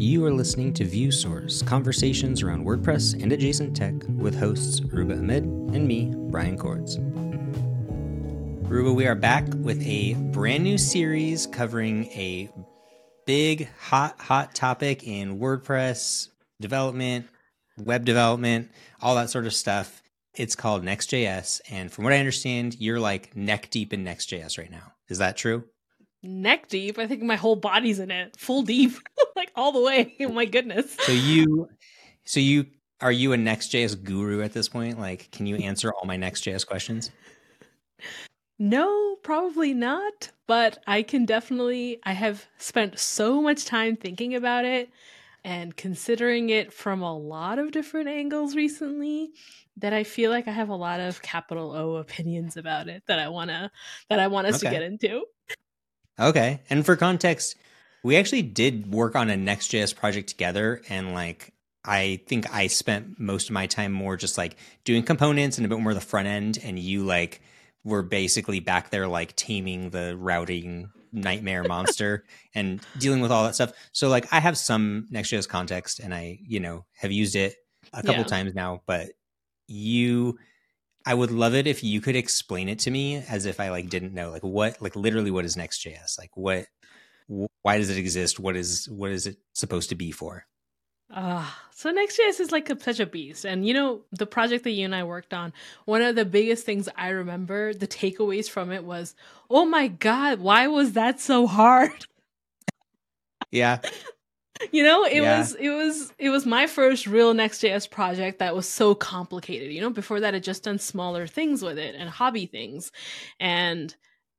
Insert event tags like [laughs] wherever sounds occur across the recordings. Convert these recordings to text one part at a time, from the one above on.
You are listening to ViewSource, conversations around WordPress and adjacent tech with hosts Aurooba Ahmed and me, Brian Coords. Aurooba, we are back with a brand new series covering a big, hot, hot topic in WordPress development, web development, all that sort of stuff. It's called Next.js. And from what I understand, you're like neck deep in Next.js right now. Is that true? Neck deep. I think my whole body's in it, full deep, [laughs] like all the way. Oh [laughs] my goodness. So you, so you, are you a Next.js guru at this point? Like, can you answer all my Next.js questions? No, probably not. But I can definitely, I have spent so much time thinking about it and considering it from a lot of different angles recently that I feel like I have a lot of capital O opinions about it that I wanna that I want us okay. to get into. Okay. And for context, we actually did work on a Next.js project together and like I think I spent most of my time more just like doing components and a bit more the front end and you like were basically back there like taming the routing nightmare [laughs] monster and dealing with all that stuff. So like I have some Next.js context and I, you know, have used it a couple yeah. times now, but you I would love it if you could explain it to me as if I like didn't know like what like literally what is Next.js? Like what why does it exist? What is what is it supposed to be for? Uh, so Next.js is like a, such a beast. And you know, the project that you and I worked on, one of the biggest things I remember, the takeaways from it was, oh my God, why was that so hard? Yeah. [laughs] you know it yeah. was it was it was my first real next.js project that was so complicated you know before that i'd just done smaller things with it and hobby things and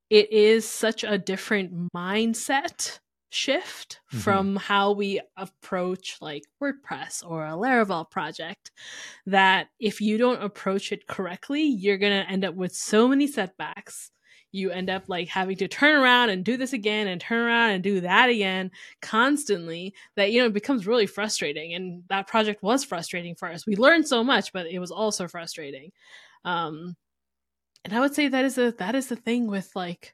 it is such a different mindset shift mm-hmm. from how we approach like WordPress or a Laravel project that if you don't approach it correctly, you're going to end up with so many setbacks you end up like having to turn around and do this again and turn around and do that again constantly that you know it becomes really frustrating. And that project was frustrating for us. We learned so much but it was also frustrating. Um and i would say that is a that is the thing with like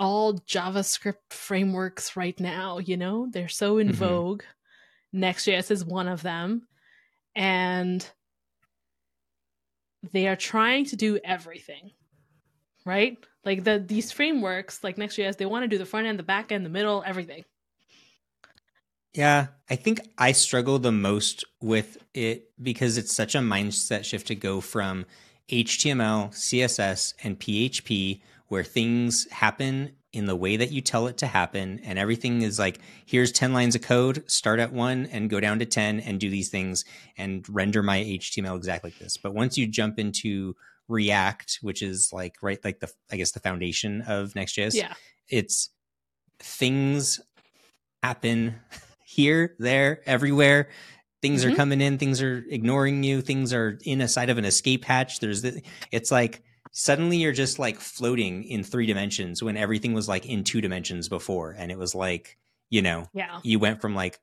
all javascript frameworks right now you know? They're so in mm-hmm. vogue. Next.js is one of them. And they are trying to do everything right? Like the these frameworks, like Next.js, they want to do the front end, the back end, the middle, everything. Yeah, I think I struggle the most with it because it's such a mindset shift to go from HTML, CSS, and PHP, where things happen in the way that you tell it to happen. And everything is like, here's 10 lines of code, start at one and go down to 10 and do these things and render my HTML exactly like this. But once you jump into React, which is like right like the I guess the foundation of Next.js. Yeah. It's things happen [laughs] here, there, everywhere. Things mm-hmm. are coming in, things are ignoring you, things are in a side of an escape hatch. There's the, it's like suddenly you're just like floating in three dimensions when everything was like in two dimensions before. And it was like, you know, yeah. you went from like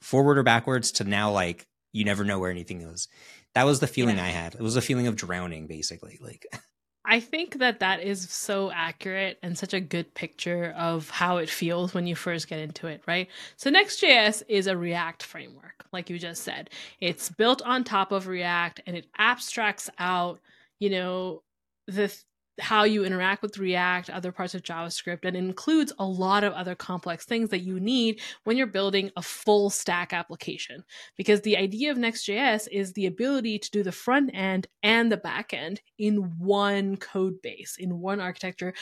forward or backwards to now like you never know where anything is. That was the feeling yeah. I had. It was a feeling of drowning, basically. Like, [laughs] I think that that is so accurate and such a good picture of how it feels when you first get into it, right? So Next.js is a React framework, like you just said. It's built on top of React and it abstracts out, you know, the how you interact with React, other parts of JavaScript, and includes a lot of other complex things that you need when you're building a full stack application. Because the idea of Next.js is the ability to do the front end and the back end in one code base, in one architecture,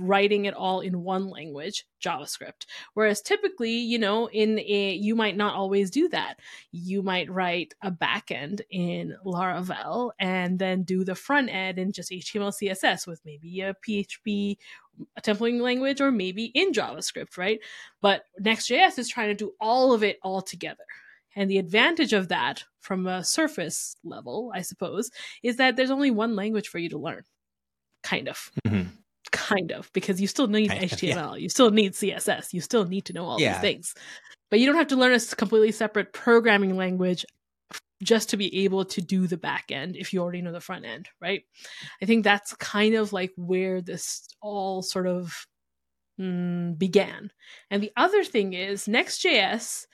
writing it all in one language, JavaScript. Whereas typically, you know, in a you might not always do that. You might write a backend in Laravel and then do the front end in just HTML CSS with maybe a PHP a templating language or maybe in JavaScript, right? But Next.js is trying to do all of it all together. And the advantage of that from a surface level, I suppose, is that there's only one language for you to learn. Kind of. Mm-hmm kind of because you still need kind HTML, yeah. you still need CSS, you still need to know all yeah. these things. But you don't have to learn a completely separate programming language just to be able to do the back end if you already know the front end, right? I think that's kind of like where this all sort of mm, began. And the other thing is Next.js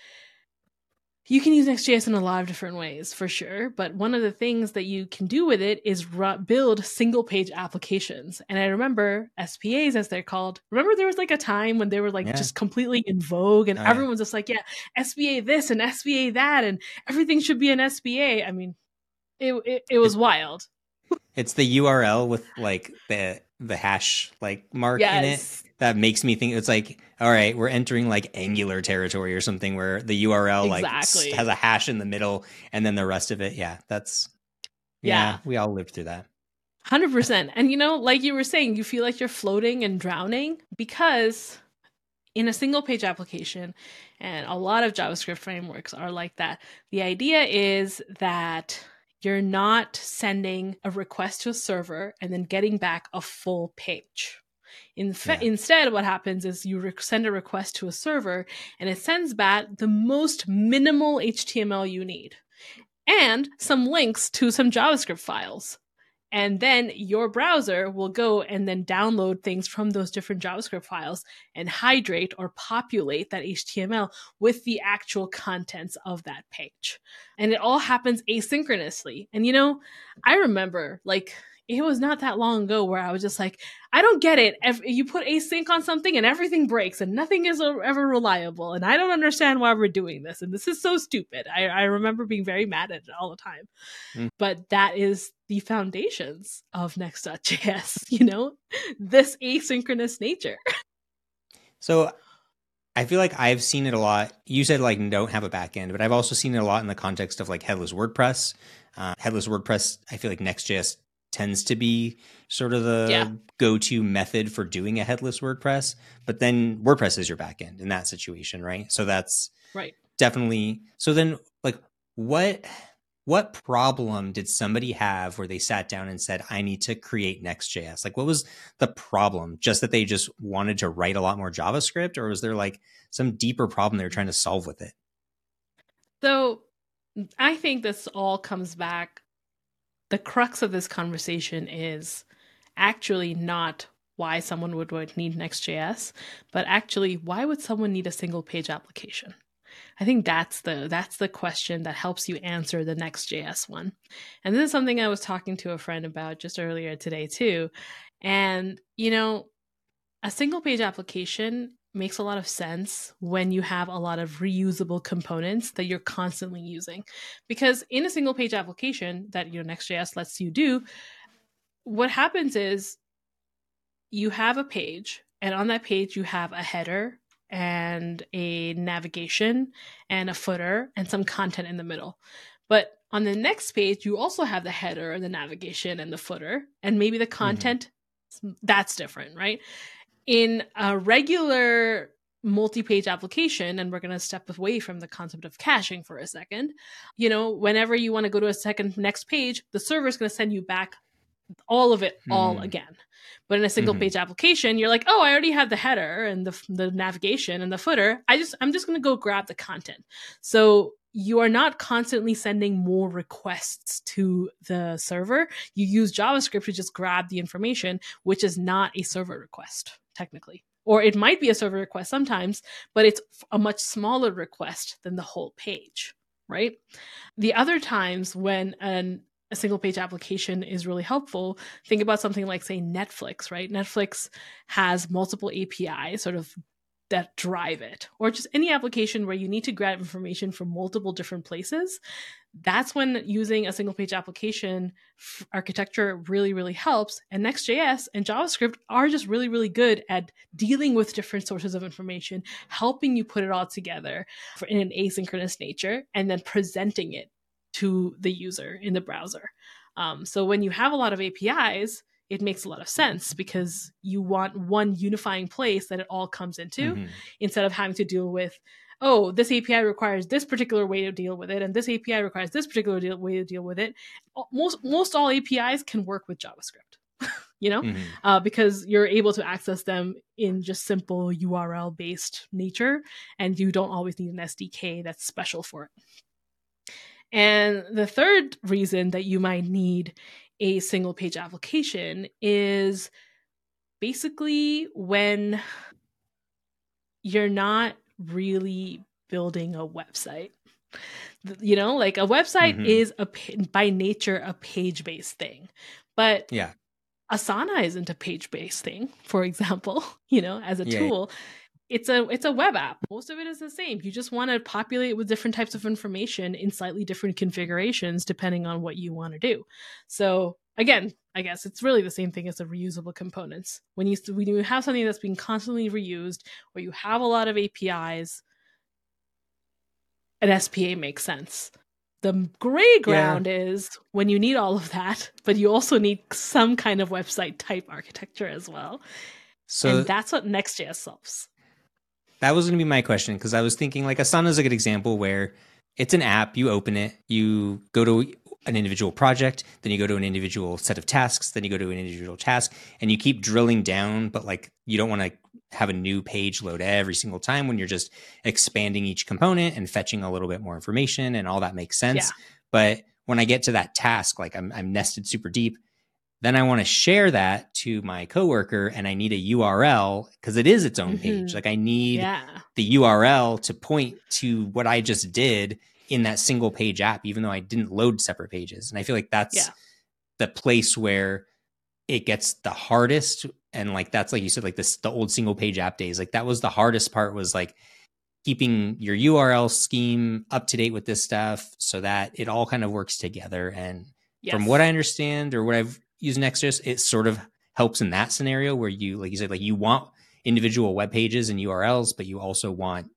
you can use Next.js in a lot of different ways for sure. But one of the things that you can do with it is build single page applications. And I remember SPAs, as they're called. Remember, there was like a time when they were like yeah. just completely in vogue, and oh, everyone's yeah. just like, yeah, SPA this and SPA that, and everything should be an SPA. I mean, it, it, it was wild. It's the URL with like the the hash like mark yes. in it that makes me think it's like all right we're entering like angular territory or something where the url exactly. like has a hash in the middle and then the rest of it yeah that's yeah, yeah we all lived through that 100% and you know like you were saying you feel like you're floating and drowning because in a single page application and a lot of javascript frameworks are like that the idea is that you're not sending a request to a server and then getting back a full page. In fe- yeah. Instead, what happens is you re- send a request to a server and it sends back the most minimal HTML you need and some links to some JavaScript files and then your browser will go and then download things from those different JavaScript files and hydrate or populate that HTML with the actual contents of that page. And it all happens asynchronously. And you know, I remember like it was not that long ago where I was just like, I don't get it. If you put async on something and everything breaks and nothing is ever reliable, and I don't understand why we're doing this. And this is so stupid. I, I remember being very mad at it all the time. Mm. But that is the foundations of Next.js, [laughs] you know, this asynchronous nature. [laughs] So I feel like I've seen it a lot. You said like don't have a backend, but I've also seen it a lot in the context of like headless WordPress. Uh, headless WordPress, I feel like Next.js tends to be sort of the yeah. go-to method for doing a headless WordPress. But then WordPress is your backend in that situation, right? So that's right. Definitely. So then, like, what what problem did somebody have where they sat down and said, "I need to create Next.js"? Like, what was the problem? Just that they just wanted to write a lot more JavaScript, or was there like some deeper problem they were trying to solve with it? So, I think this all comes back the crux of this conversation is actually not why someone would, need Next.js, but actually why would someone need a single page application? I think that's the that's the question that helps you answer the Next.js one. And this is something I was talking to a friend about just earlier today too. And you know, a single page application makes a lot of sense when you have a lot of reusable components that you're constantly using. Because in a single page application that your Next.js lets you do, what happens is you have a page, and on that page, you have a header and a navigation and a footer and some content in the middle. But on the next page, you also have the header and the navigation and the footer, and maybe the mm-hmm. content mm-hmm. that's different, right? In a regular multi-page application and we're going to step away from the concept of caching for a second you know whenever you want to go to a second next page the server is going to send you back all of it mm. all hmm. again but in a single mm-hmm. page application you're like oh i already have the header and the, the navigation and the footer i just i'm just going to go grab the content so you are not constantly sending more requests to the server you use javascript to just grab the information which is not a server request technically. Or it might be a server request sometimes, but it's a much smaller request than the whole page, right? The other times when an a single page application is really helpful. Think about something like, say, Netflix, right? Netflix has multiple APIs sort of that drive it, or just any application where you need to grab information from multiple different places. That's when using a single page application architecture really, really helps. And Next.js and JavaScript are just really, really good at dealing with different sources of information, helping you put it all together in an asynchronous nature, and then presenting it to the user in the browser. Um, so when you have a lot of APIs, it makes a lot of sense because you want one unifying place that it all comes into mm-hmm. instead of having to deal with oh this api requires this particular way to deal with it and this api requires this particular deal, way to deal with it most most all apis can work with javascript [laughs] you know mm-hmm. uh, because you're able to access them in just simple url based nature and you don't always need an sdk that's special for it and the third reason that you might need a single page application is basically when you're not really building a website. You know, like a website mm-hmm. is a by nature a page based thing, but yeah, Asana isn't a page based thing. For example, [laughs] you know, as a yeah. tool, it's a it's a web app. Most of it is the same. You just want to populate with different types of information in slightly different configurations depending on what you want to do. So again, I guess it's really the same thing as the reusable components. When you when you have something that's being constantly reused, or you have a lot of APIs, an SPA makes sense. The gray ground yeah. is when you need all of that, but you also need some kind of website type architecture as well. So and that's what Next.js solves. That was going to be my question because I was thinking like Asana is a good example where it's an app, you open it, you go to an individual project, then you go to an individual set of tasks, then you go to an individual task, and you keep drilling down, but like you don't want to have a new page load every single time when you're just expanding each component and fetching a little bit more information and all that makes sense. Yeah. But when I get to that task, like I'm, I'm nested super deep, then I want to share that to my coworker and I need a URL because it is its own mm-hmm. page. Like I need yeah. the URL to point to what I just did in that single page app, even though I didn't load separate pages. And I feel like that's yeah. the place where it gets the hardest. And like that's like you said, like this the old single page app days. Like that was the hardest part was like keeping your URL scheme up to date with this stuff so that it all kind of works together. And yes. from what I understand or what I've used Next.js, it sort of helps in that scenario where you, like you said, like you want individual web pages and URLs, but you also want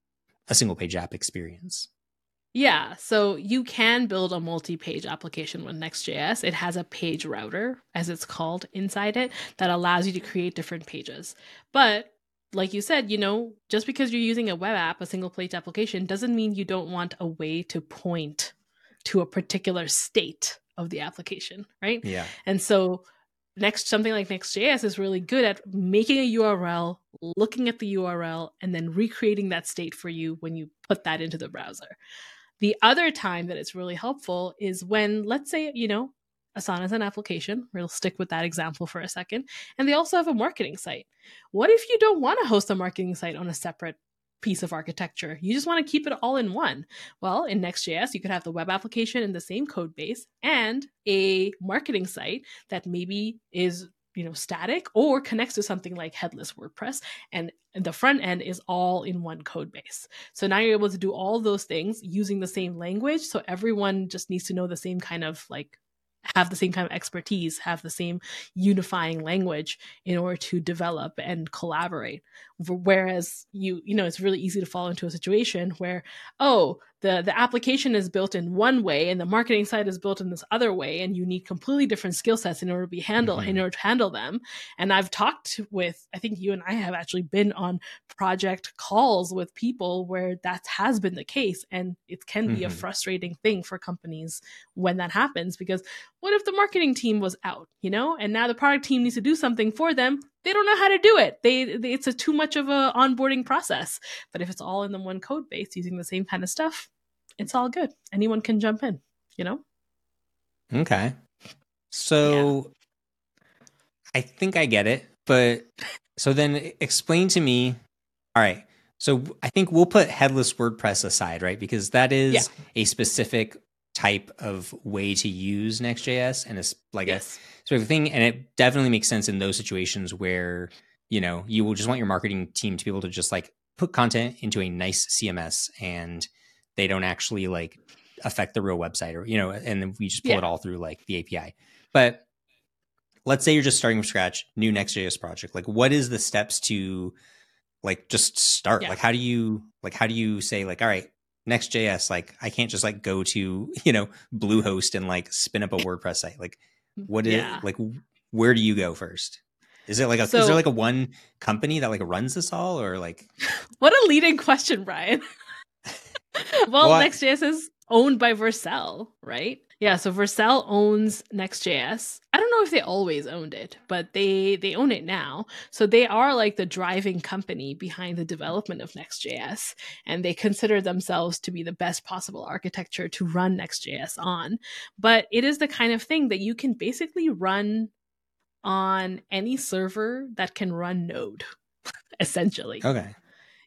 a single page app experience. Yeah, so you can build a multi page application with Next.js. It has a page router, as it's called, inside it that allows you to create different pages. But like you said, you know, just because you're using a web app, a single page application, doesn't mean you don't want a way to point to a particular state of the application, right? Yeah. And so next something like Next.js is really good at making a URL, looking at the URL, and then recreating that state for you when you put that into the browser. The other time that it's really helpful is when, let's say, you know, Asana is an application. We'll stick with that example for a second. And they also have a marketing site. What if you don't want to host a marketing site on a separate piece of architecture? You just want to keep it all in one. Well, in Next.js, you could have the web application in the same code base and a marketing site that maybe is you know static or connects to something like headless wordpress and the front end is all in one code base so now you're able to do all those things using the same language so everyone just needs to know the same kind of like have the same kind of expertise, have the same unifying language in order to develop and collaborate. Whereas you, you know, it's really easy to fall into a situation where, oh, the the application is built in one way and the marketing side is built in this other way and you need completely different skill sets in order to be handle mm-hmm. in order to handle them and i've talked with i think you and i have actually been on project calls with people where that has been the case and it can mm-hmm. be a mm-hmm. frustrating thing for companies when that happens because what if the marketing team was out you know and now the product team needs to do something for them they don't know how to do it. They, they, it's a too much of a onboarding process. But if it's all in the one code base using the same kind of stuff, it's all good. Anyone can jump in, you know? Okay. So yeah. I think I get it, but so then explain to me. All right. So I think we'll put headless WordPress aside, right? Because that is yeah. a specific type of way to use Next.js and it's like yes. a sort of thing. And it definitely makes sense in those situations where, you know, you will just want your marketing team to be able to just like put content into a nice CMS and they don't actually like affect the real website or you know and then we just pull yeah. it all through like the api but let's say you're just starting from scratch new next.js project like what is the steps to like just start yeah. like how do you like how do you say like all right next.js like i can't just like go to you know bluehost and like spin up a [laughs] wordpress site like mm, what is yeah. like where do you go first is it like a so, is there like a one company that like runs this all or like [laughs] what a leading question brian [laughs] well, what? Next.js is owned by Vercel, right? Yeah, so Vercel owns Next.js. I don't know if they always owned it, but they they own it now. So they are like the driving company behind the development of Next.js, and they consider themselves to be the best possible architecture to run Next.js on. But it is the kind of thing that you can basically run on any server that can run Node, [laughs] essentially. Okay.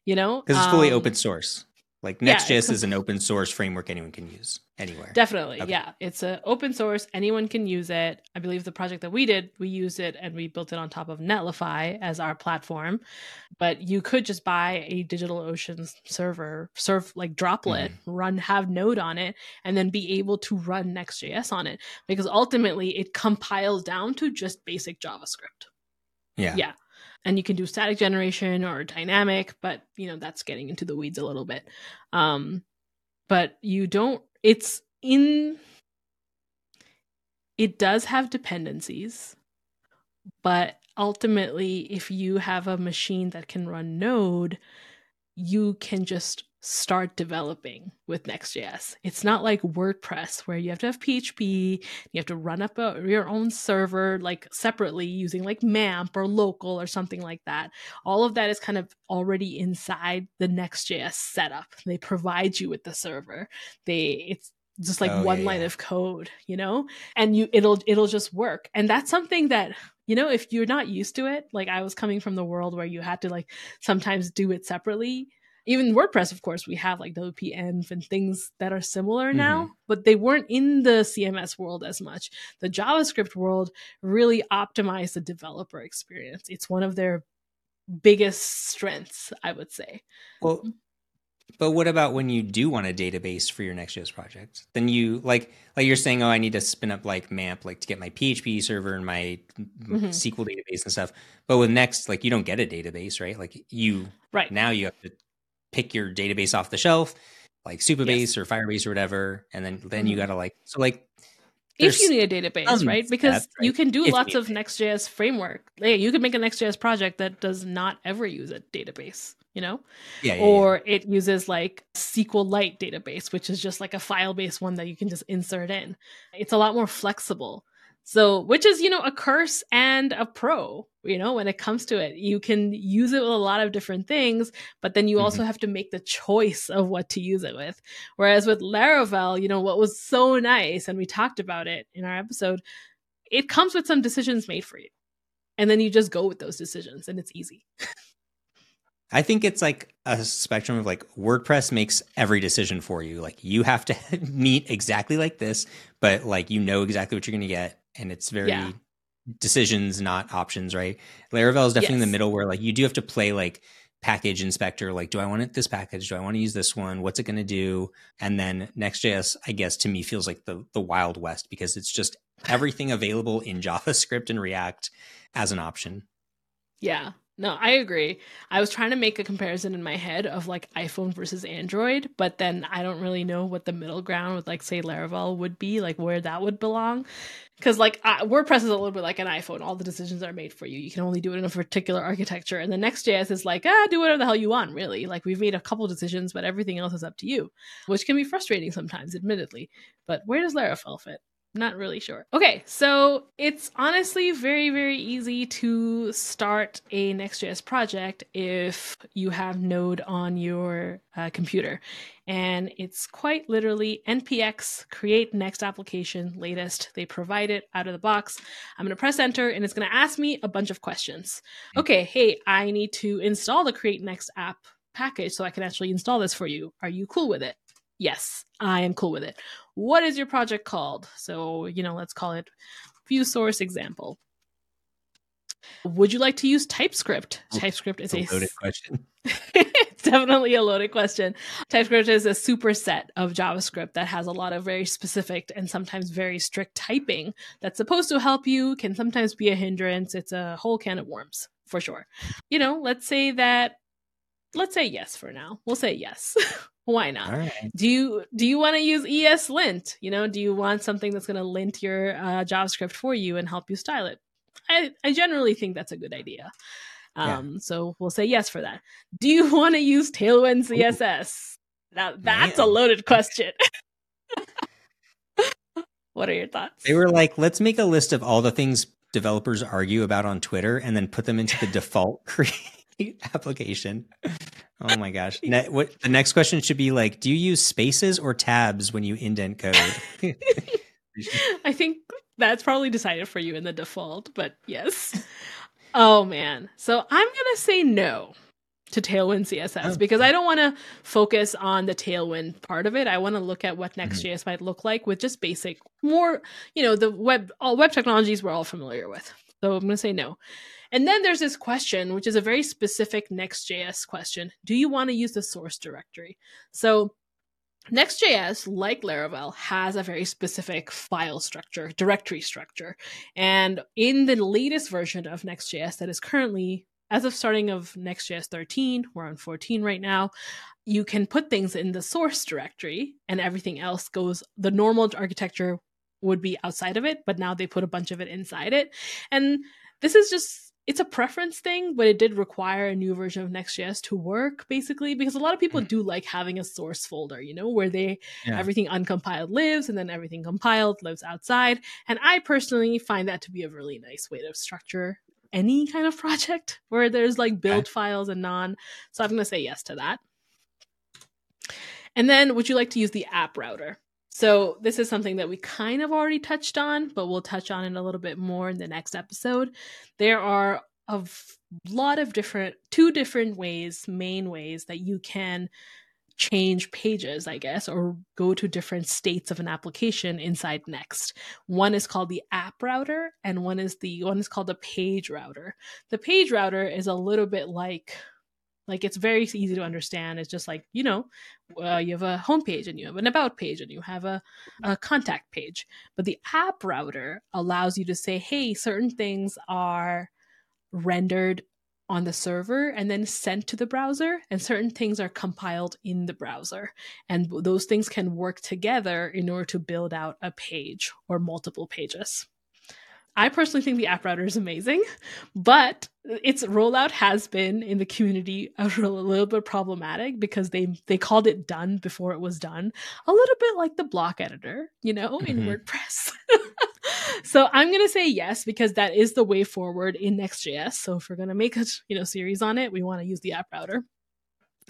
You know, because it's fully um, open source. Like Yeah, Next.js it's is an open source framework anyone can use anywhere. Definitely, Okay. yeah. It's an open source. Anyone can use it. I believe the project that we did, we used it and we built it on top of Netlify as our platform. But you could just buy a DigitalOcean server, serve like droplet, mm-hmm. run have Node on it, and then be able to run Next.js on it. Because ultimately, it compiles down to just basic JavaScript. yeah. Yeah. And you can do static generation or dynamic, but you know, that's getting into the weeds a little bit. Um but you don't it's in it does have dependencies, but ultimately if you have a machine that can run Node, you can just start developing with Next.js. It's not like WordPress where you have to have PHP, you have to run up a, your own server like separately using like MAMP or local or something like that. All of that is kind of already inside the Next.js setup. They provide you with the server. They it's just like Oh, one yeah, line yeah. of code, you know? And you it'll it'll just work. And that's something that you know, if you're not used to it, like I was coming from the world where you had to like sometimes do it separately. Even WordPress, of course, we have like WP-Env and things that are similar now, but they weren't in the CMS world as much. The JavaScript world really optimized the developer experience. It's one of their biggest strengths, I would say. Well, but what about when you do want a database for your Next.js project? Then you like like you're saying, oh, I need to spin up like MAMP like to get my PHP server and my Mhm. SQL database and stuff. But with Next, like you don't get a database, right? Like you Right. now you have to pick your database off the shelf, like Supabase or Firebase or whatever, and then then you Mhm. gotta like so like if you need a database, right? Because steps, you can do If lots of Next.js framework. Yeah, you can make a Next.js project that does not ever use a database, you know? yeah, yeah, yeah. or it uses like SQLite database, which is just like a file based one that you can just insert in. It's a lot more flexible. So, which is, you know, a curse and a pro, you know, when it comes to it. You can use it with a lot of different things, but then you mm-hmm. also have to make the choice of what to use it with. Whereas with Laravel, you know, what was so nice, and we talked about it in our episode, it comes with some decisions made for you. And then you just go with those decisions and it's easy. [laughs] I think it's like a spectrum of like WordPress makes every decision for you. Like you have to [laughs] meet exactly like this, but like you know exactly what you're going to get, and it's very Yeah. decisions, not options, right? Laravel is definitely in the middle where like you do have to play like package inspector. Like, do I want it this package? Do I want to use this one? What's it going to do? And then Next.js, I guess to me feels like the the Wild West because it's just [laughs] everything available in JavaScript and React as an option. Yeah. No, I agree. I was trying to make a comparison in my head of like iPhone versus Android, but then I don't really know what the middle ground with like say Laravel would be, like where that would belong. Because like WordPress is a little bit like an iPhone. All the decisions are made for you. You can only do it in a particular architecture. And the Next.js is like, ah, do whatever the hell you want, really. Like we've made a couple decisions, but everything else is up to you, which can be frustrating sometimes, admittedly. But where does Laravel fit? Not really sure. Okay, so it's honestly very, very easy to start a Next.js project if you have Node on your uh, computer. And it's quite literally npx create next application latest. They provide it out of the box. I'm going to press enter and it's going to ask me a bunch of questions. Okay, hey, I need to install the create next app package so I can actually install this for you. Are you cool with it? Yes, I am cool with it. What is your project called? So, you know, let's call it view source example. Would you like to use TypeScript? TypeScript is a a loaded question. [laughs] it's definitely a loaded question. TypeScript is a superset of JavaScript that has a lot of very specific and sometimes very strict typing that's supposed to help you, can sometimes be a hindrance. It's a whole can of worms for sure. You know, let's say that let's say yes for now. We'll say yes. [laughs] Why not? Right. Do you do you want to use ESLint? You know, do you want something that's going to lint your uh, JavaScript for you and help you style it? I, I generally think that's a good idea. Yeah. Um, so we'll say yes for that. Do you [laughs] want to use Tailwind CSS? Now that's a loaded question. [laughs] what are your thoughts? They were like, let's make a list of all the things developers argue about on Twitter and then put them into the default [laughs] create application. Oh my gosh. [laughs] Ne- what the next question should be like, do you use spaces or tabs when you indent code? [laughs] I think that's probably decided for you in the default, but yes. [laughs] Oh man. So I'm going to say no. to Tailwind CSS Oh. because I don't want to focus on the Tailwind part of it. I want to look at what Mm-hmm. Next.js might look like with just basic, more, you know, the web, all web technologies we're all familiar with. So I'm going to say no. And then there's this question, which is a very specific Next.js question. Do you want to use the source directory? So Next.js, like Laravel, has a very specific file structure, directory structure. And in the latest version of Next.js that is currently, as of starting of Next.js 13, we're on 14 right now, you can put things in the source directory and everything else goes, the normal architecture would be outside of it, but now they put a bunch of it inside it. And this is just it's a preference thing, but it did require a new version of Next.js to work, basically, because a lot of people hmm. do like having a source folder, you know, where they Yeah. everything uncompiled lives and then everything compiled lives outside. And I personally find that to be a really nice way to structure any kind of [laughs] project where there's like build files and non. So I'm gonna say yes to that. And then would you like to use the app router? So this is something that we kind of already touched on, but we'll touch on it a little bit more in the next episode. There are a lot of different, two different ways, main ways that you can change pages, I guess, or go to different states of an application inside Next. One is called the app router, and one is the one is called the page router. The page router is a little bit like like it's very easy to understand. It's just like you know, uh, you have a home page and you have an about page and you have a, a contact page. But the app router allows you to say, hey, certain things are rendered on the server and then sent to the browser, and certain things are compiled in the browser. And those things can work together in order to build out a page or multiple pages. I personally think the app router is amazing, but its rollout has been in the community a [laughs] little, bit problematic because they they called it done before it was done, a little bit like the block editor, you know, in Mhm. WordPress. [laughs] so I'm gonna say yes because that is the way forward in Next.js. So if we're gonna make a you know series on it, we want to use the app router.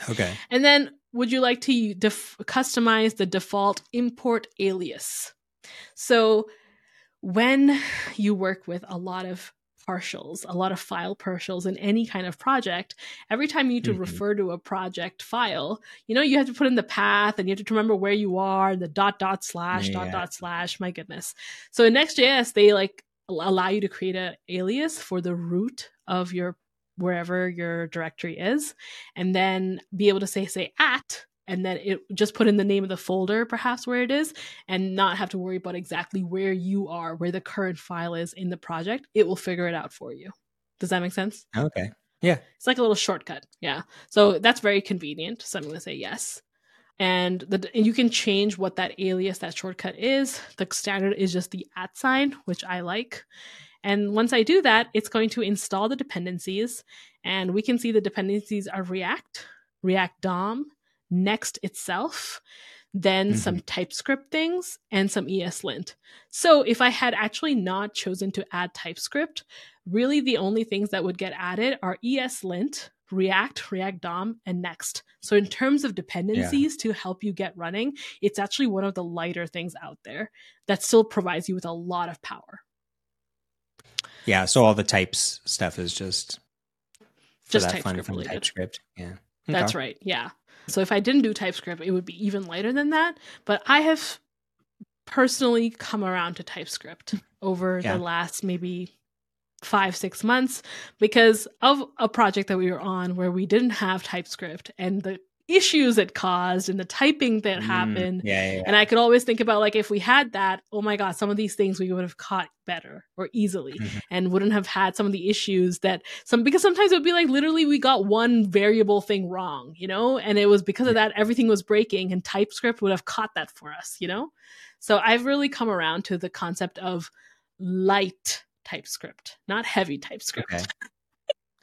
Okay. And then, would you like to def- customize the default import alias? So, when you work with a lot of partials, a lot of file partials in any kind of project, every time you need to Mhm. refer to a project file, you know, you have to put in the path and you have to remember where you are, the dot dot slash dot Yeah. dot slash. My goodness. So in Next.js, they like allow you to create an alias for the root of your wherever your directory is and then be able to say say at and then it just put in the name of the folder perhaps where it is and not have to worry about exactly where you are where the current file is in the project it will figure it out for you. Does that make sense? Okay. Yeah. It's like a little shortcut. Yeah. So that's very convenient. So i'm going to say yes. And the and you can change what that alias that shortcut is. The standard is just the at sign which i like. And once i do that it's going to install the dependencies and we can see the dependencies are react react dom next itself then some mm-hmm. typescript things and some ESLint. So if I had actually not chosen to add TypeScript, really the only things that would get added are ESLint, React, React DOM, and Next. So in terms of dependencies to help you get running, it's actually one of the lighter things out there that still provides you with a lot of power. Yeah. So all the types stuff is just Just that fun, TypeScript fun. TypeScript. Yeah. That's Okay. right. Yeah. So if I didn't do TypeScript, it would be even lighter than that. But I have personally come around to TypeScript over Yeah. the last maybe five, six months because of a project that we were on where we didn't have TypeScript and the issues it caused and the typing that Mm, happened. Yeah. Yeah. And I could always think about like if we had that, oh my god, some of these things we would have caught better or easily Mhm. and wouldn't have had some of the issues that some because sometimes it would be like literally we got one variable thing wrong, you know? And it was because of that everything was breaking and TypeScript would have caught that for us, you know? So I've really come around to the concept of light TypeScript, not heavy TypeScript. Okay.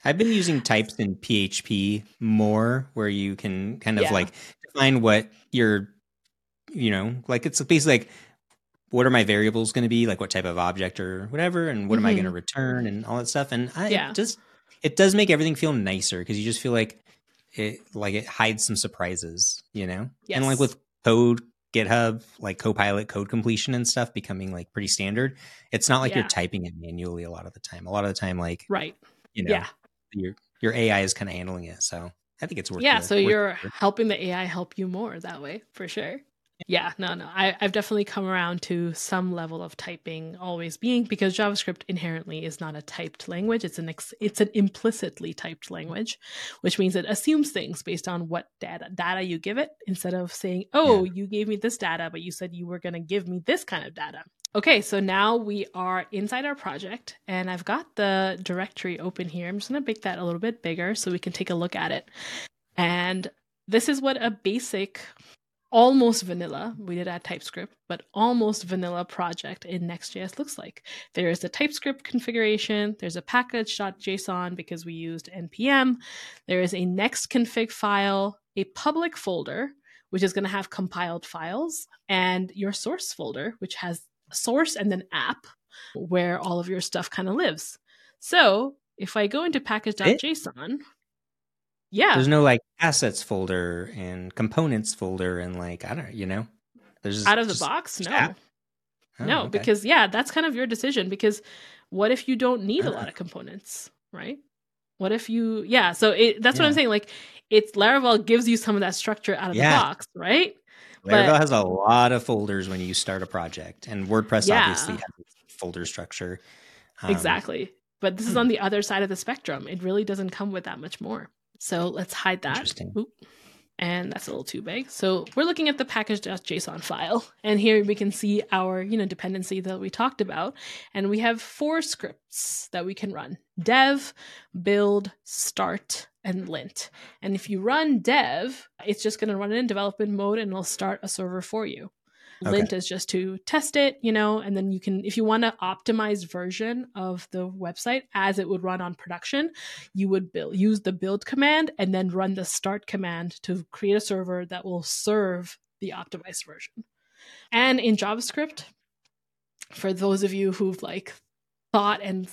I've been using types in PHP more, where you can kind of Yeah. like define what your, you know, like it's basically like, what are my variables going to be? Like what type of object or whatever, and what am I going to return and all that stuff. And I Mm-hmm. Yeah. just, it does make everything feel nicer because you just feel like it, like it hides some surprises, you know? Yes. And like with code, GitHub, like Copilot code completion and stuff becoming like pretty standard. It's not like Yeah. you're typing it manually a lot of the time. A lot of the time, like, Right. you know, Yeah. Your your AI is kind of handling it. So I think it's worth. Yeah, the- so worth you're the- helping the AI help you more that way for sure. Yeah, no, no. I, I've definitely come around to some level of typing always being because JavaScript inherently is not a typed language. It's an ex, it's an implicitly typed language, which means it assumes things based on what data data you give it instead of saying, "Oh, you gave me this data, but you said you were going to give me this kind of data." Okay, so now we are inside our project, and I've got the directory open here. I'm just to make that a little bit bigger so we can take a look at it. And this is what a basic, almost vanilla, we did add TypeScript, but almost vanilla project in Next.js looks like. There is a TypeScript configuration, there's a package.json because we used npm, there is a next config file, a public folder, which is going to have compiled files, and your source folder, which has source and then app, where all of your stuff kind of lives. So if I go into package.json, yeah, There's no like assets folder and components folder and like I don't you know. There's out of the box, no. Oh, no, okay. because yeah, that's kind of your decision. Because what if you don't need a ah. lot of components, right? What if you, yeah? So it, that's what I'm saying. Like, it's Laravel gives you some of that structure out of Yeah. the box, right? Laravel but- has a lot of folders when you start a project, and WordPress Yeah. obviously has folder structure. Um, exactly. But this is hmm. on the other side of the spectrum. It really doesn't come with that much more. So let's hide that. Interesting. Oop. And that's a little too big. So we're looking at the package.json file. And here we can see our, you know, dependency that we talked about. And we have four scripts that we can run. Dev, build, start, and lint. And if you run dev, it's just going to run it in development mode and it'll start a server for you. Okay. Lint is just to test it, you know, and then you can, if you want an optimized version of the website as it would run on production, you would build use the build command and then run the start command to create a server that will serve the optimized version. And in JavaScript, for those of you who've like thought and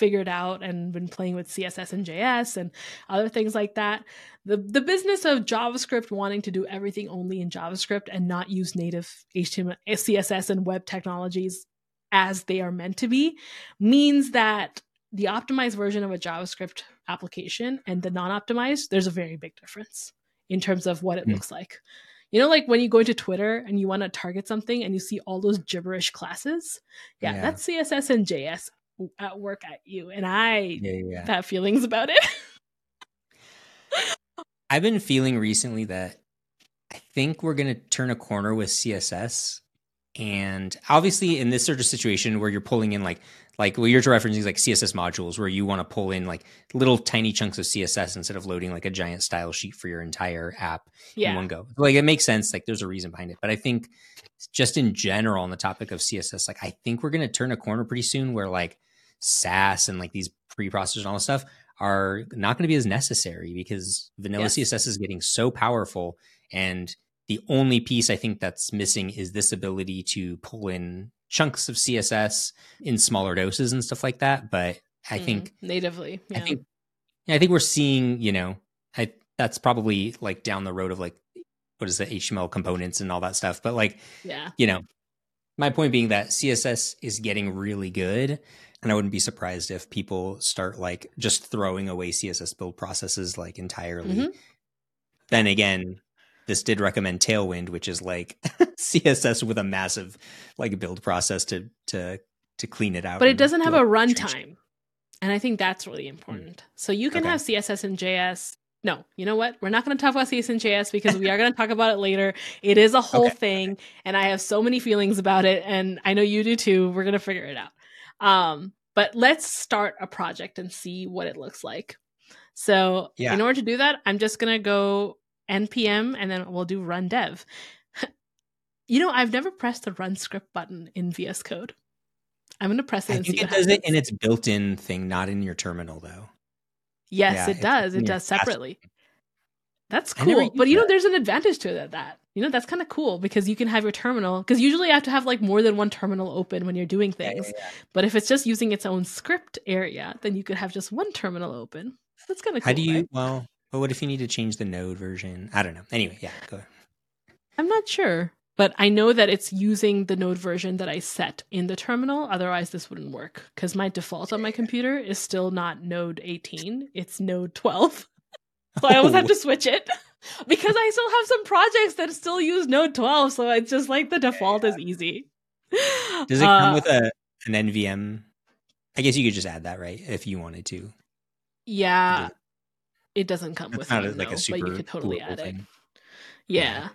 figured out and been playing with CSS and JS and other things like that, the the business of JavaScript wanting to do everything only in JavaScript and not use native HTML, CSS, and web technologies as they are meant to be means that the optimized version of a JavaScript application and the non-optimized, there's a very big difference in terms of what it Hmm. looks like. You know, like when you go into Twitter and you want to target something and you see all those gibberish classes. Yeah, Yeah. that's CSS and JS at work at you. And I Yeah, yeah, yeah. have feelings about it. [laughs] I've been feeling recently that I think we're going to turn a corner with CSS. And obviously, in this sort of situation where you're pulling in like, like what you're referencing like CSS modules where you want to pull in like little tiny chunks of CSS instead of loading like a giant style sheet for your entire app in one go. Like it makes sense. Like there's a reason behind it. But I think just in general on the topic of CSS, like I think we're going to turn a corner pretty soon where like Sass and like these preprocessors and all this stuff are not going to be as necessary because vanilla Yes. CSS is getting so powerful. And the only piece I think that's missing is this ability to pull in chunks of CSS in smaller doses and stuff like that. But I Mm, think natively. Yeah. I think yeah, I think we're seeing, you know, I that's probably like down the road of like what is the HTML components and all that stuff. But like, yeah. you know, my point being that CSS is getting really good. And I wouldn't be surprised if people start like just throwing away CSS build processes like entirely. Mhm. Then again, this did recommend Tailwind, which is like [laughs] CSS with a massive like build process to to to clean it out. But it doesn't have a runtime. And I think that's really important. So you can Okay. have CSS and JS. No, you know what? We're not going to talk about CSS and JS because we are going to talk about it later. It is a whole [laughs] Okay. thing, and I have so many feelings about it, and I know you do too. We're going to figure it out. Um, but let's start a project and see what it looks like. So, Yeah. in order to do that, I'm just going to go npm and then we'll do run dev. [laughs] you know, I've never pressed the run script button in VS Code. I'm going to press it I and see think it does it in its built-in thing, not in your terminal though. Yes, Yeah, it does. It does separately. That's cool. But you know, that. there's an advantage to that. That you know, that's kind of cool because you can have your terminal. Because usually you have to have like more than one terminal open when you're doing Yeah, things. yeah, yeah. But if it's just using its own script area, then you could have just one terminal open. That's kind of cool. How do you? right? Well, but what if you need to change the node version? I don't know. Anyway, yeah, go. ahead. I'm not sure, but I know that it's using the node version that I set in the terminal. Otherwise, this wouldn't work because my default on my computer is still not Node 18. It's Node 12. So I always have to switch it [laughs] because I still have some projects that still use Node 12. So it's just like the default is easy. [laughs] Does it come uh, with a an NVM? I guess you could just add that, right? If you wanted to. Yeah. It doesn't come with not it, like no, a super but you could totally add thing. it. Yeah. yeah.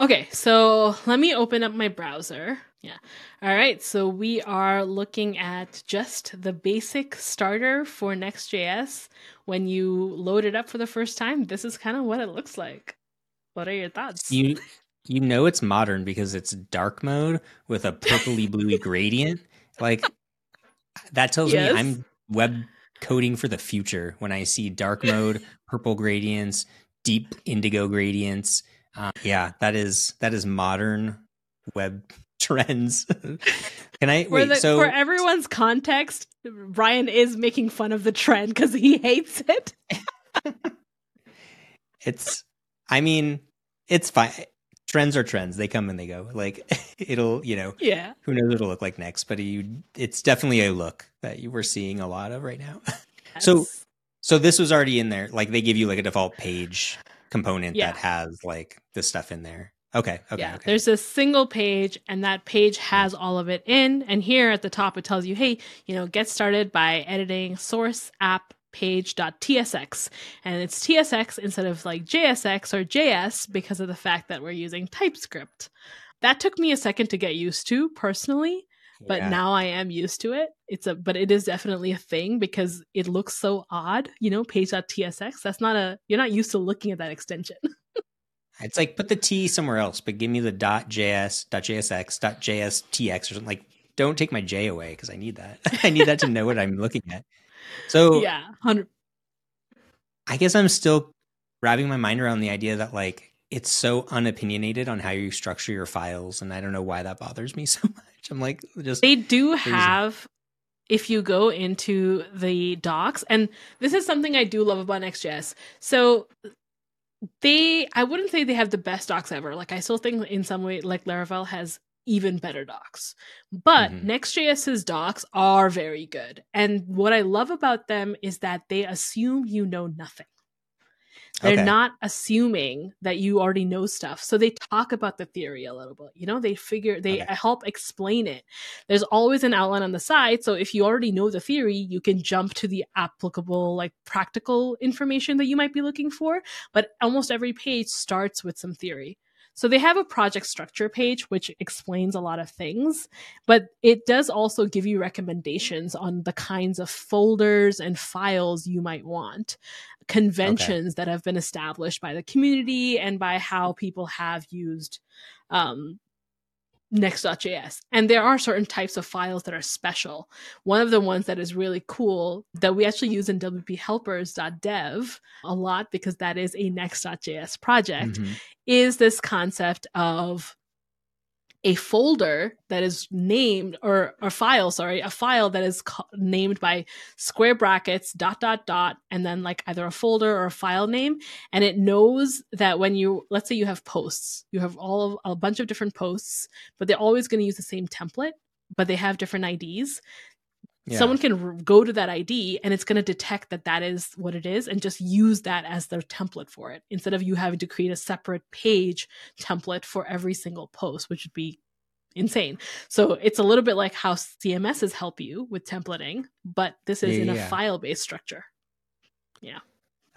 Okay, so let me open up my browser. Yeah. All right, so we are looking at just the basic starter for Next.js. When you load it up for the first time, this is kind of what it looks like. What are your thoughts? You you know it's modern because it's dark mode with a purpley bluey [laughs] gradient. Like that tells yes. me I'm web coding for the future when I see dark mode, purple gradients, deep indigo gradients uh, yeah, that is that is modern web trends. Can I wait? The, so for everyone's context, Brian is making fun of the trend because he hates it. [laughs] it's, I mean, it's fine. Trends are trends; they come and they go. Like [laughs] it'll, you know, yeah. Who knows what it'll look like next? But you, it's definitely a look that you were seeing a lot of right now. [laughs] Yes. So, so this was already in there. Like they give you like a default page component yeah. that has like this stuff in there. Okay. Okay. Yeah. Okay. There's a single page, and that page has all of it in. And here at the top, it tells you, hey, you know, get started by editing source app page.tsx. And it's TSX instead of like JSX or JS because of the fact that we're using TypeScript. That took me a second to get used to personally but yeah. now I am used to it. It's a but it is definitely a thing because it looks so odd, you know, page.tsx. That's not a you're not used to looking at that extension. [laughs] it's like put the T somewhere else, but give me the .js, .jsx, .jstx or something like don't take my J away because I need that. [laughs] I need that to know what I'm looking at. So Yeah, 100 I guess I'm still wrapping my mind around the idea that like it's so unopinionated on how you structure your files and I don't know why that bothers me [laughs] so much. I'm like, just they do have. If you go into the docs, and this is something I do love about Next.js. So they, I wouldn't say they have the best docs ever. Like I still think in some way, like Laravel has even better docs. But mm-hmm. Next.js's docs are very good. And what I love about them is that they assume you know nothing. They're okay. not assuming that you already know stuff. So they talk about the theory a little bit. You know, they figure, they okay. help explain it. There's always an outline on the side. So if you already know the theory, you can jump to the applicable, like practical information that you might be looking for. But almost every page starts with some theory. So they have a project structure page, which explains a lot of things, but it does also give you recommendations on the kinds of folders and files you might want, conventions okay. that have been established by the community and by how people have used um, next.js. And there are certain types of files that are special. One of the ones that is really cool that we actually use in WP helpers.dev a lot because that is a next.js project mm-hmm. is this concept of a folder that is named or a file sorry a file that is named by square brackets dot dot dot and then like either a folder or a file name. And it knows that when you let's say you have posts you have all of a bunch of different posts but they're always going to use the same template but they have different IDs yeah. Someone can r- go to that ID and it's going to detect that that is what it is and just use that as their template for it instead of you having to create a separate page template for every single post, which would be insane. So it's a little bit like how CMSs help you with templating, but this is yeah, in a file based structure. Yeah.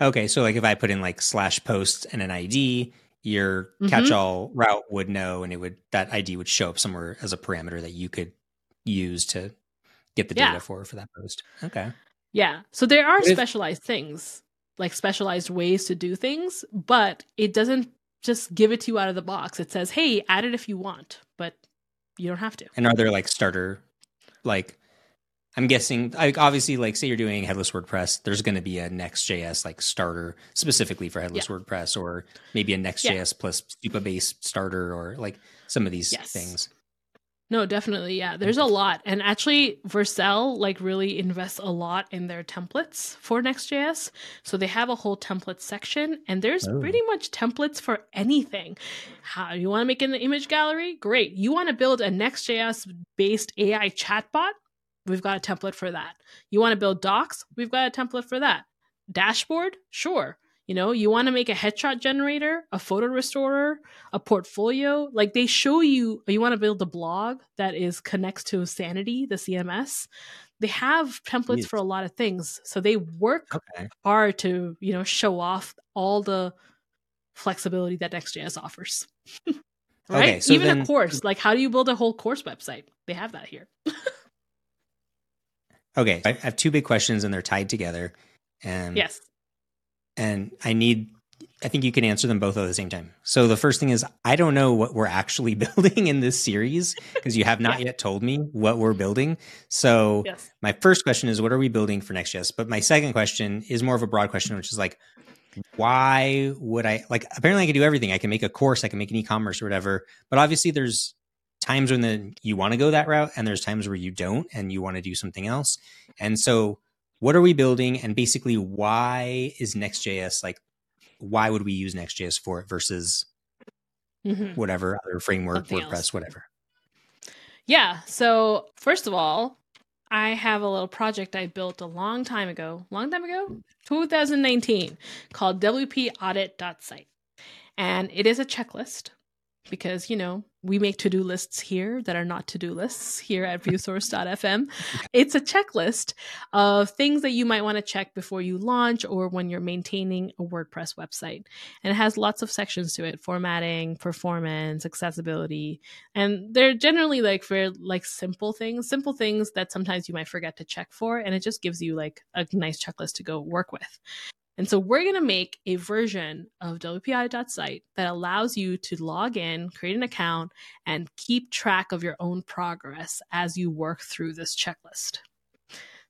Okay. So, like if I put in like slash post and an ID, your mm-hmm. catch all route would know and it would, that ID would show up somewhere as a parameter that you could use to get the data yeah. for for that post. Okay. Yeah. So there are specialized things, like specialized ways to do things, but it doesn't just give it to you out of the box. It says, "Hey, add it if you want," but you don't have to. And are there like starter like I'm guessing like obviously like say you're doing headless WordPress, there's going to be a Next.js like starter specifically for headless yeah. WordPress or maybe a Next.js yeah. plus Supabase starter or like some of these yes. things. No, definitely. Yeah. There's a lot. And actually Vercel like really invests a lot in their templates for Next.js. So they have a whole template section and there's oh. pretty much templates for anything. How you want to make an image gallery? Great. You want to build a Next.js based AI chatbot? We've got a template for that. You want to build docs? We've got a template for that. Dashboard? Sure. You know, you want to make a headshot generator, a photo restorer, a portfolio. Like they show you, you want to build a blog that is connects to Sanity, the CMS. They have templates Yes. for a lot of things, so they work Okay. hard to you know show off all the flexibility that Next.js offers. [laughs] right? Okay, so Even then- a course, like how do you build a whole course website? They have that here. [laughs] Okay. I have two big questions and they're tied together. And yes. And I need I think you can answer them both at the same time. So the first thing is I don't know what we're actually [laughs] building in this series because you have not yet told me what we're building. So Yes. my first question is what are we building for Next.js? But my second question is more of a broad question, which is like, why would I like apparently I can do everything. I can make a course, I can make an e-commerce or whatever. But obviously there's times when the, you want to go that route and there's times where you don't and you want to do something else. And so what are we building? And basically why is Next.js like why would we use Next.js for it versus Mhm. whatever other framework, Something WordPress, else. whatever? Yeah. So first of all, I have a little project I built a long time ago, long time ago, 2019, called WP Audit Site, And it is a checklist because, you know, we make to do lists here that are not to do lists here at viewsource.fm. It's a checklist of things that you might want to check before you launch or when you're maintaining a WordPress website. And it has lots of sections to it formatting, performance, accessibility, and they're generally like very like simple things simple things that sometimes you might forget to check for and it just gives you like a nice checklist to go work with and so we're going to make a version of wpi.site that allows you to log in create an account and keep track of your own progress as you work through this checklist.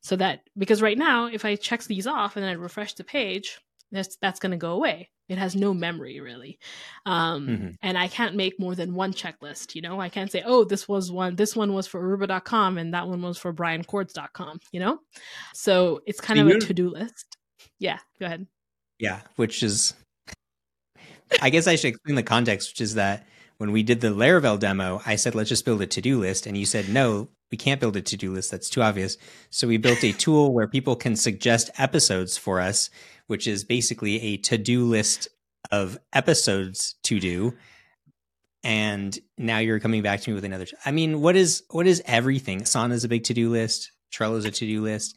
So that because right now if i check these off and then i refresh the page that's that's going to go away. It has no memory really. Um, Mhm. and i can't make more than one checklist you know? I can't say oh this was one this one was for aurooba.com and that one was for briancoords.com you know? So it's kind of a to-do list yeah go ahead Yeah, which is, I guess I should explain the context, which is that when we did the Laravel demo, I said, let's just build a to do list. And you said, no, we can't build a to do list. That's too obvious. So we built a tool where people can suggest episodes for us, which is basically a to do list of episodes to do. And now you're coming back to me with another. I mean, what is what is everything? Asana is a big to do list. Trello is a to do list.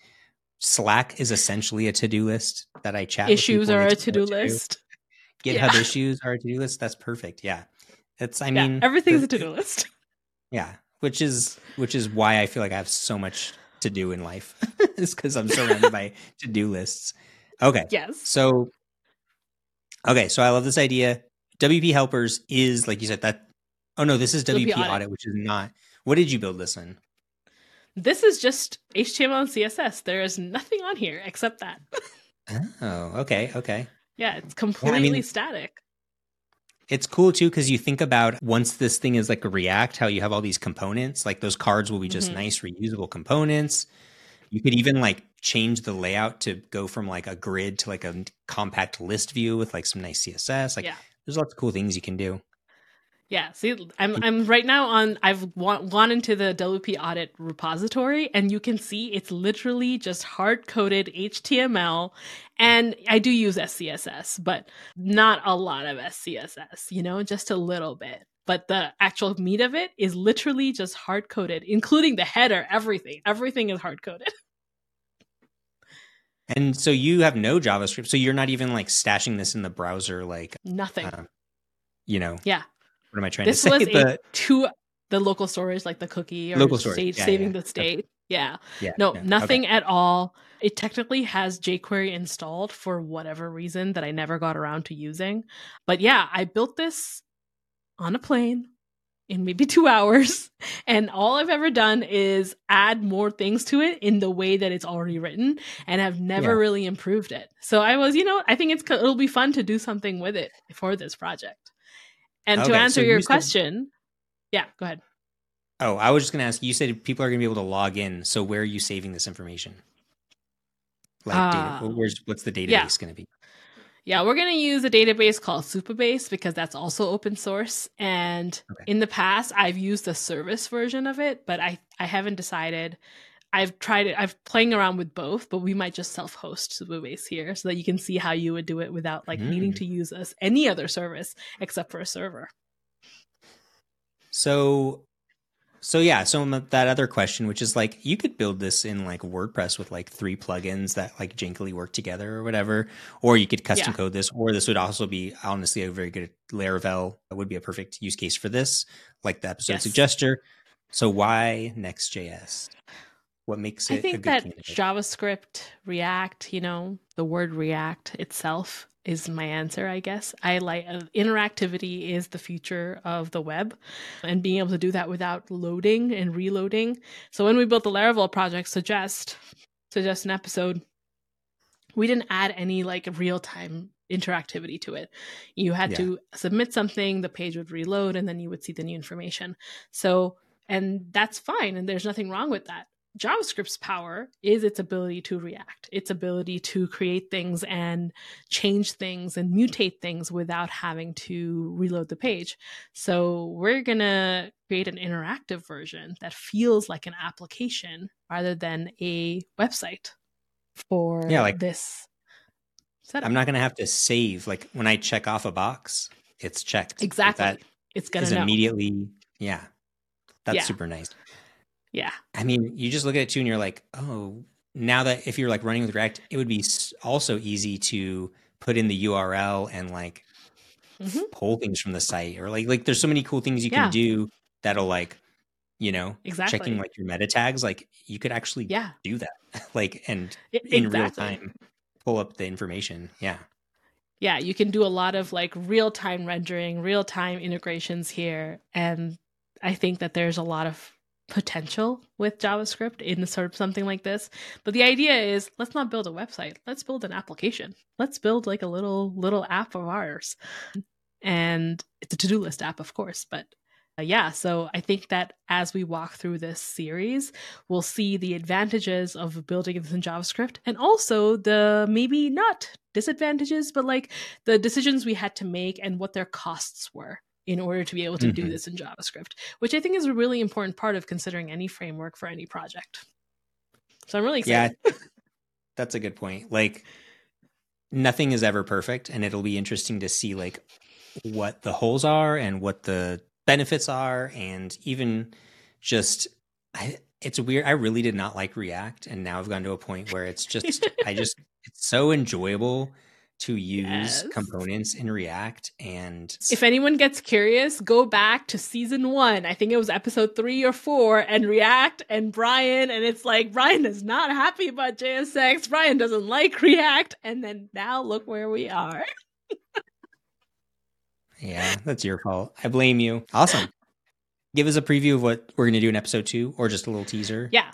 Slack is essentially a to do list that I chat. issues are a to do. list GitHub Yeah. [laughs] issues are a to do list. That's perfect. Yeah, it's. I yeah mean, everything's the- a to-do list [laughs] Yeah, which is which is why I feel like I have so much to do in life. [laughs] is because I'm surrounded by to do lists. Okay, yes so okay, so I love this idea. WP helpers is like you said that. Oh no, this is WP, WP audit. audit. which is not. What did you build this in? This is just html and css there is nothing on here except that Oh, okay, okay. yeah it's completely mean- static It's cool too because you think about once this thing is like a React, how you have all these components. Like those cards will be just Mhm. nice reusable components. You could even like change the layout to go from like a grid to like a compact list view with like some nice CSS. Like Yeah. there's lots of cool things you can do. Yeah, see, I'm I'm right now on. I've gone gone into the WP audit repository, and you can see it's literally just hard coded HTML, and I do use SCSS, but not a lot of SCSS. You know, just a little bit. But the actual meat of it is literally just hard coded, including the header. Everything, everything is hard coded. [laughs] And so you have no JavaScript. So you're not even like stashing this in the browser, like, Nothing. um, you know, Yeah. What am I trying this to say? was [laughs] The- a to the local storage, like the cookie or Local storage. Yeah, saving yeah. the state. Yeah. yeah, No, yeah, nothing at all. It technically has jQuery installed for whatever reason that I never got around to using. But yeah, I built this on a plane in maybe [laughs] two hours. And all I've ever done is add more things to it in the way that it's already written and have never Yeah. really improved it. So I was, you know, I think it's it'll be fun to do something with it for this project. And to answer so your you said- question, yeah, go ahead. Oh, I was just going to ask. You said people are going to be able to log in. So where are you saving this information? Like, Uh, data, where's what's the database yeah. going to be? Yeah, we're going to use a database called Supabase because that's also open source. And Okay. in the past, I've used the service version of it, but I, I haven't decided I've tried it. I've playing around with both, but we might just self-host Base here so that you can see how you would do it without like mm. needing to use us any other service except for a server. So so yeah, so that other question, which is like you could build this in like WordPress with like three plugins that like jankily work together or whatever, or you could custom yeah. code this, or this would also be honestly a very good Laravel. That would be a perfect use case for this, like the episode yes. suggestor. So why Next.js? What makes it? I think that candidate? JavaScript, React, you know, the word React itself is my answer, I guess. I like uh, interactivity is the future of the web and being able to do that without loading and reloading. So when we built the Laravel project, suggest suggest an episode. We didn't add any like real time interactivity to it. You had yeah. to submit something, the page would reload, and then you would see the new information. So, and that's fine, and there's nothing wrong with that. JavaScript's power is its ability to react, its ability to create things and change things and mutate things without having to reload the page. So we're going to create an interactive version that feels like an application rather than a website for yeah, like, this setup. I'm not going to have to save. Like when I check off a box, it's checked. Exactly. That it's going to immediately. Yeah. That's yeah. super nice. Yeah. I mean, you just look at it too and you're like, oh, now that if you're like running with React, it would be also easy to put in the URL and like mm-hmm. pull things from the site or like, like there's so many cool things you yeah. can do that'll like, you know, exactly. checking like your meta tags, like you could actually yeah. do that [laughs] like, and it, in exactly. real time pull up the information. Yeah. Yeah. You can do a lot of like real time rendering, real time integrations here. And I think that there's a lot of potential with JavaScript in sort of something like this. But the idea is let's not build a website. Let's build an application. Let's build like a little little app of ours. And it's a to-do list app, of course, but uh, yeah, so I think that as we walk through this series, we'll see the advantages of building this in JavaScript and also the maybe not disadvantages, but like the decisions we had to make and what their costs were in order to be able to mm-hmm. do this in JavaScript, which I think is a really important part of considering any framework for any project. So I'm really excited. Yeah, [laughs] that's a good point. Like nothing is ever perfect, and it'll be interesting to see like what the holes are and what the benefits are, and even just I, it's weird. I really did not like React, and now I've gone to a point where it's just I just [laughs] it's so enjoyable to use yes. components in React. And if anyone gets curious, go back to season one. I think it was episode three or four, and React and Brian. And it's like Brian is not happy about JSX. Brian doesn't like React. And then now look where we are. [laughs] yeah, that's your fault. I blame you. Awesome. Give us a preview of what we're going to do in episode two, or just a little teaser. Yeah.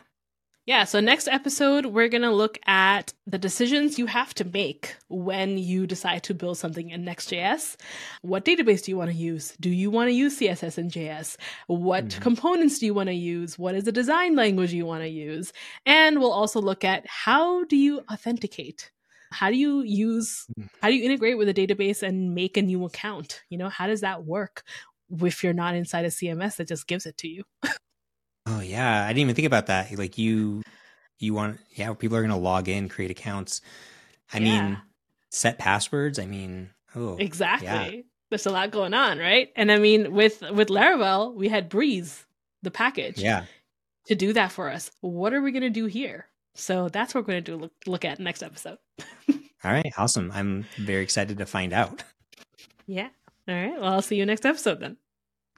Yeah, so next episode, we're going to look at the decisions you have to make when you decide to build something in Next.js. What database do you want to use? Do you want to use CSS and JS? What mm-hmm. components do you want to use? What is the design language you want to use? And we'll also look at how do you authenticate? How do you use, mm. how do you integrate with a database and make a new account? You know, how does that work if you're not inside a CMS that just gives it to you? [laughs] Oh yeah, I didn't even think about that. Like you, you want yeah, people are gonna log in, create accounts. I yeah. mean, set passwords. I mean, oh exactly. Yeah. There's a lot going on, right? And I mean, with with Laravel, we had Breeze, the package, yeah, to do that for us. What are we gonna do here? So that's what we're gonna do. Look, look at next episode. [laughs] All right, awesome. I'm very excited to find out. Yeah. All right. Well, I'll see you next episode then.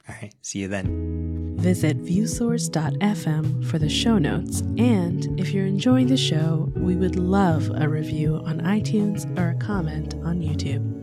All right. See you then. Visit viewsource.fm for the show notes. And if you're enjoying the show, we would love a review on iTunes or a comment on YouTube.